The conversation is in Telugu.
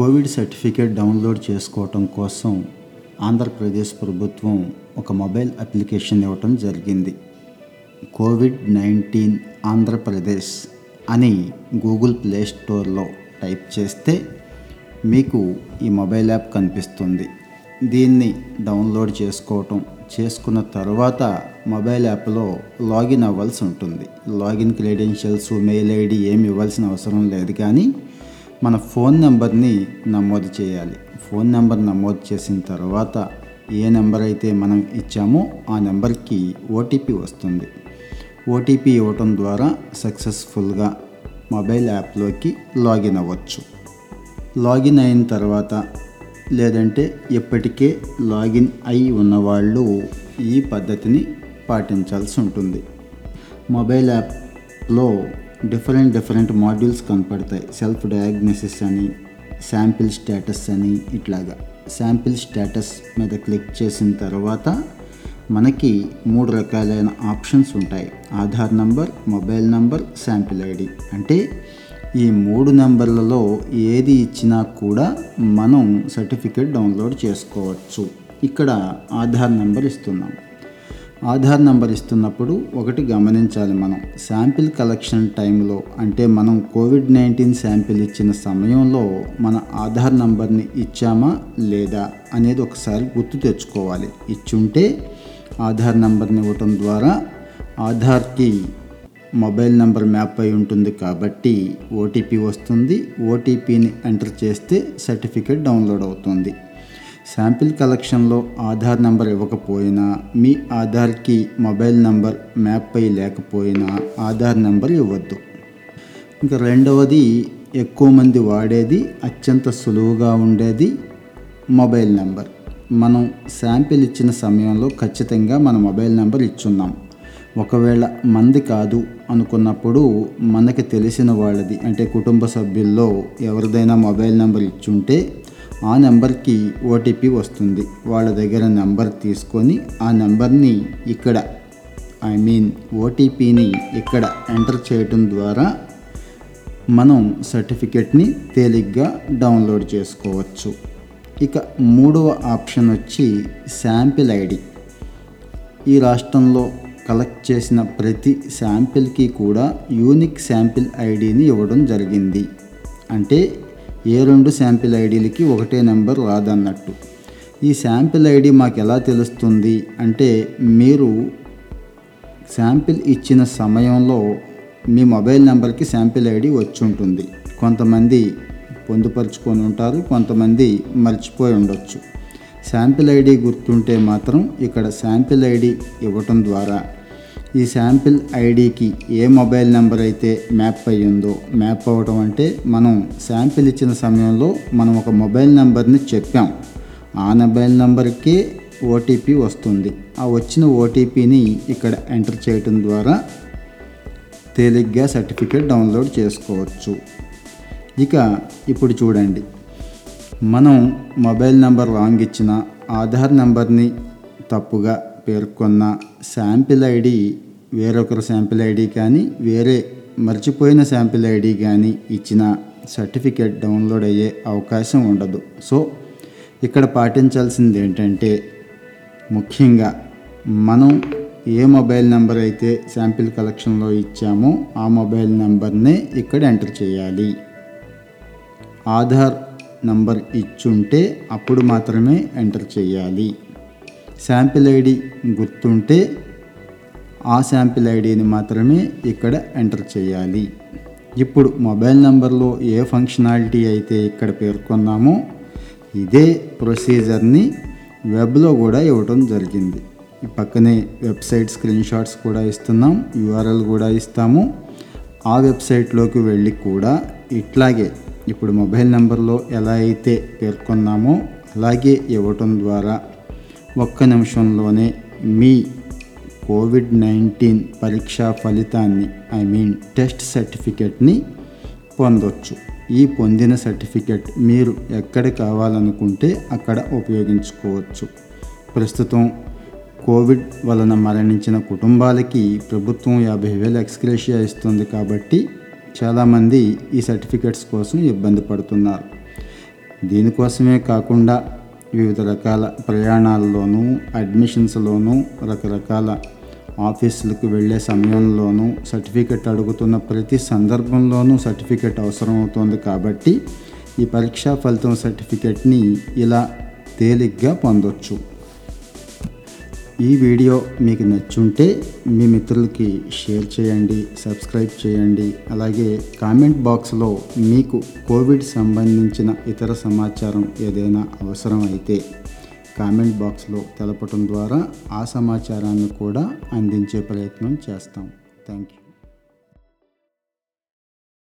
కోవిడ్ సర్టిఫికేట్ డౌన్లోడ్ చేసుకోవటం కోసం ఆంధ్రప్రదేశ్ ప్రభుత్వం ఒక మొబైల్ అప్లికేషన్ ఇవ్వటం జరిగింది. కోవిడ్ నైన్టీన్ ఆంధ్రప్రదేశ్ అని గూగుల్ ప్లే స్టోర్లో టైప్ చేస్తే మీకు ఈ మొబైల్ యాప్ కనిపిస్తుంది. దీన్ని డౌన్లోడ్ చేసుకోవటం చేసుకున్న తర్వాత మొబైల్ యాప్లో లాగిన్ అవ్వాల్సి ఉంటుంది. లాగిన్ క్రెడెన్షియల్స్ మెయిల్ ఐడి ఏమి ఇవ్వాల్సిన అవసరం లేదు కానీ మన ఫోన్ నెంబర్ని నమోదు చేయాలి. ఫోన్ నెంబర్ నమోదు చేసిన తర్వాత ఏ నెంబర్ అయితే మనం ఇచ్చామో ఆ నెంబర్కి ఓటీపీ వస్తుంది. ఓటీపీ ఇవ్వటం ద్వారా సక్సెస్ఫుల్గా మొబైల్ యాప్లోకి లాగిన్ అవ్వచ్చు. లాగిన్ అయిన తర్వాత లేదంటే ఇప్పటికే లాగిన్ అయి ఉన్నవాళ్ళు ఈ పద్ధతిని పాటించాల్సి ఉంటుంది. మొబైల్ యాప్లో డిఫరెంట్ డిఫరెంట్ మాడ్యూల్స్ కనపడతాయి. సెల్ఫ్ డయాగ్నోసిస్ అని శాంపిల్ స్టేటస్ అని ఇట్లాగా. శాంపిల్ స్టేటస్ మీద క్లిక్ చేసిన తర్వాత మనకి మూడు రకాలైన ఆప్షన్స్ ఉంటాయి. Aadhaar number mobile number sample ID. అంటే ఈ మూడు నెంబర్లలో ఏది ఇచ్చినా కూడా మనం సర్టిఫికేట్ డౌన్లోడ్ చేసుకోవచ్చు. ఇక్కడ ఆధార్ నెంబర్ ఇస్తున్నాం. ఆధార్ నెంబర్ ఇస్తున్నప్పుడు ఒకటి గమనించాలి మనం. శాంపిల్ కలెక్షన్ టైంలో అంటే మనం కోవిడ్ నైన్టీన్ శాంపిల్ ఇచ్చిన సమయంలో మన ఆధార్ నంబర్ని ఇచ్చామా లేదా అనేది ఒకసారి గుర్తు తెచ్చుకోవాలి. ఇచ్చుంటే ఆధార్ నెంబర్ని ఇవ్వటం ద్వారా ఆధార్కి మొబైల్ నెంబర్ మ్యాప్ అయి ఉంటుంది కాబట్టి ఓటీపీ వస్తుంది. ఓటీపీని ఎంటర్ చేస్తే సర్టిఫికేట్ డౌన్లోడ్ అవుతుంది. శాంపిల్ కలెక్షన్లో ఆధార్ నెంబర్ ఇవ్వకపోయినా మీ ఆధార్కి మొబైల్ నెంబర్ మ్యాప్పై లేకపోయినా ఆధార్ నెంబర్ ఇవ్వద్దు. ఇంకా రెండవది ఎక్కువ మంది వాడేది అత్యంత సులువుగా ఉండేది మొబైల్ నెంబర్. మనం శాంపిల్ ఇచ్చిన సమయంలో ఖచ్చితంగా మన మొబైల్ నెంబర్ ఇచ్చున్నాం. ఒకవేళ మంది కాదు అనుకున్నప్పుడు మనకి తెలిసిన వాళ్ళది అంటే కుటుంబ సభ్యుల్లో ఎవరిదైనా మొబైల్ నెంబర్ ఇచ్చుంటే ఆ నెంబర్కి ఓటీపీ వస్తుంది. వాళ్ళ దగ్గర నెంబర్ తీసుకొని ఆ నెంబర్ని ఇక్కడ ఐ మీన్ ఓటీపీని ఇక్కడ ఎంటర్ చేయటం ద్వారా మనం సర్టిఫికెట్ని తేలిగ్గా డౌన్లోడ్ చేసుకోవచ్చు. ఇక మూడవ ఆప్షన్ వచ్చి శాంపిల్ ఐడి. ఈ రాష్ట్రంలో కలెక్ట్ చేసిన ప్రతి శాంపిల్కి కూడా యూనిక్ శాంపిల్ ఐడిని ఇవ్వడం జరిగింది. అంటే ఏ రెండు శాంపిల్ ఐడీలకి ఒకటే నెంబర్ రాదన్నట్టు. ఈ శాంపిల్ ఐడి మాకు ఎలా తెలుస్తుంది? అంటే మీరు శాంపిల్ ఇచ్చిన సమయంలో మీ మొబైల్ నెంబర్కి శాంపిల్ ఐడి వచ్చి ఉంటుంది కొంతమంది పొందుపరుచుకొని ఉంటారు కొంతమంది మర్చిపోయి ఉండొచ్చు. శాంపిల్ ఐడి గుర్తుంటే మాత్రం ఇక్కడ శాంపిల్ ఐడి ఇవ్వటం ద్వారా ఈ శాంపిల్ ఐడికి ఏ మొబైల్ నెంబర్ అయితే మ్యాప్ అయ్యిందో మ్యాప్ అవ్వడం అంటే మనం శాంపిల్ ఇచ్చిన సమయంలో మనం ఒక మొబైల్ నెంబర్ని చెప్పాం. ఆ మొబైల్ నెంబర్కే ఓటీపీ వస్తుంది. ఆ వచ్చిన ఓటీపీని ఇక్కడ ఎంటర్ చేయటం ద్వారా తేలిగ్గా సర్టిఫికేట్ డౌన్లోడ్ చేసుకోవచ్చు. ఇక ఇప్పుడు చూడండి. మనం మొబైల్ నెంబర్ రాంగ్ ఇచ్చిన ఆధార్ నెంబర్ని తప్పుగా పేర్కొన్న శాంపిల్ ఐడి వేరొకరు శాంపిల్ ఐడి కానీ వేరే మర్చిపోయిన శాంపిల్ ఐడి కానీ ఇచ్చిన సర్టిఫికేట్ డౌన్లోడ్ అయ్యే అవకాశం ఉండదు. సో ఇక్కడ పాటించాల్సింది ఏంటంటే ముఖ్యంగా మనం ఏ మొబైల్ నెంబర్ అయితే శాంపిల్ కలెక్షన్లో ఇచ్చామో ఆ మొబైల్ నెంబర్నే ఇక్కడ ఎంటర్ చేయాలి. ఆధార్ నంబర్ ఇచ్చుంటే అప్పుడు మాత్రమే ఎంటర్ చేయాలి. శాంపిల్ ఐడి గుర్తుంటే ఆ శాంపిల్ ఐడిని మాత్రమే ఇక్కడ ఎంటర్ చేయాలి. ఇప్పుడు మొబైల్ నెంబర్లో ఏ ఫంక్షనాలిటీ అయితే ఇక్కడ పేర్కొన్నామో ఇదే ప్రొసీజర్ని వెబ్లో కూడా ఇవ్వటం జరిగింది. ఈ పక్కనే వెబ్సైట్ స్క్రీన్ షాట్స్ కూడా ఇస్తున్నాం యూఆర్ఎల్ కూడా ఇస్తాము. ఆ వెబ్సైట్లోకి వెళ్ళి కూడా ఇట్లాగే ఇప్పుడు మొబైల్ నెంబర్లో ఎలా అయితే పేర్కొన్నామో అలాగే ఇవ్వటం ద్వారా ఒక్క నిమిషంలోనే మీ కోవిడ్ నైన్టీన్ పరీక్షా ఫలితాన్ని ఐ మీన్ టెస్ట్ సర్టిఫికెట్ని పొందొచ్చు. ఈ పొందిన సర్టిఫికెట్ మీరు ఎక్కడ కావాలనుకుంటే అక్కడ ఉపయోగించుకోవచ్చు. ప్రస్తుతం కోవిడ్ వలన మరణించిన కుటుంబాలకి ప్రభుత్వం యాభై వేల ఎక్స్క్రేషియా ఇస్తుంది కాబట్టి చాలామంది ఈ సర్టిఫికెట్స్ కోసం ఇబ్బంది పడుతున్నారు. దీనికోసమే కాకుండా వివిధ రకాల ప్రయాణాల్లోనూ అడ్మిషన్స్లోనూ రకరకాల ఆఫీసులకు వెళ్ళే సమయంలోనూ సర్టిఫికెట్ అడుగుతున్న ప్రతి సందర్భంలోనూ సర్టిఫికెట్ అవసరం అవుతుంది కాబట్టి ఈ పరీక్షా ఫలితం సర్టిఫికెట్ని ఇలా తేలిగ్గా పొందొచ్చు. ఈ వీడియో మీకు నచ్చుంటే మీ మిత్రులకి షేర్ చేయండి సబ్స్క్రైబ్ చేయండి. అలాగే కామెంట్ బాక్స్లో మీకు కోవిడ్ సంబంధించిన ఇతర సమాచారం ఏదైనా అవసరం అయితే కామెంట్ బాక్స్లో తెలపటం ద్వారా ఆ సమాచారాన్ని కూడా అందించే ప్రయత్నం చేస్తాం. Thank you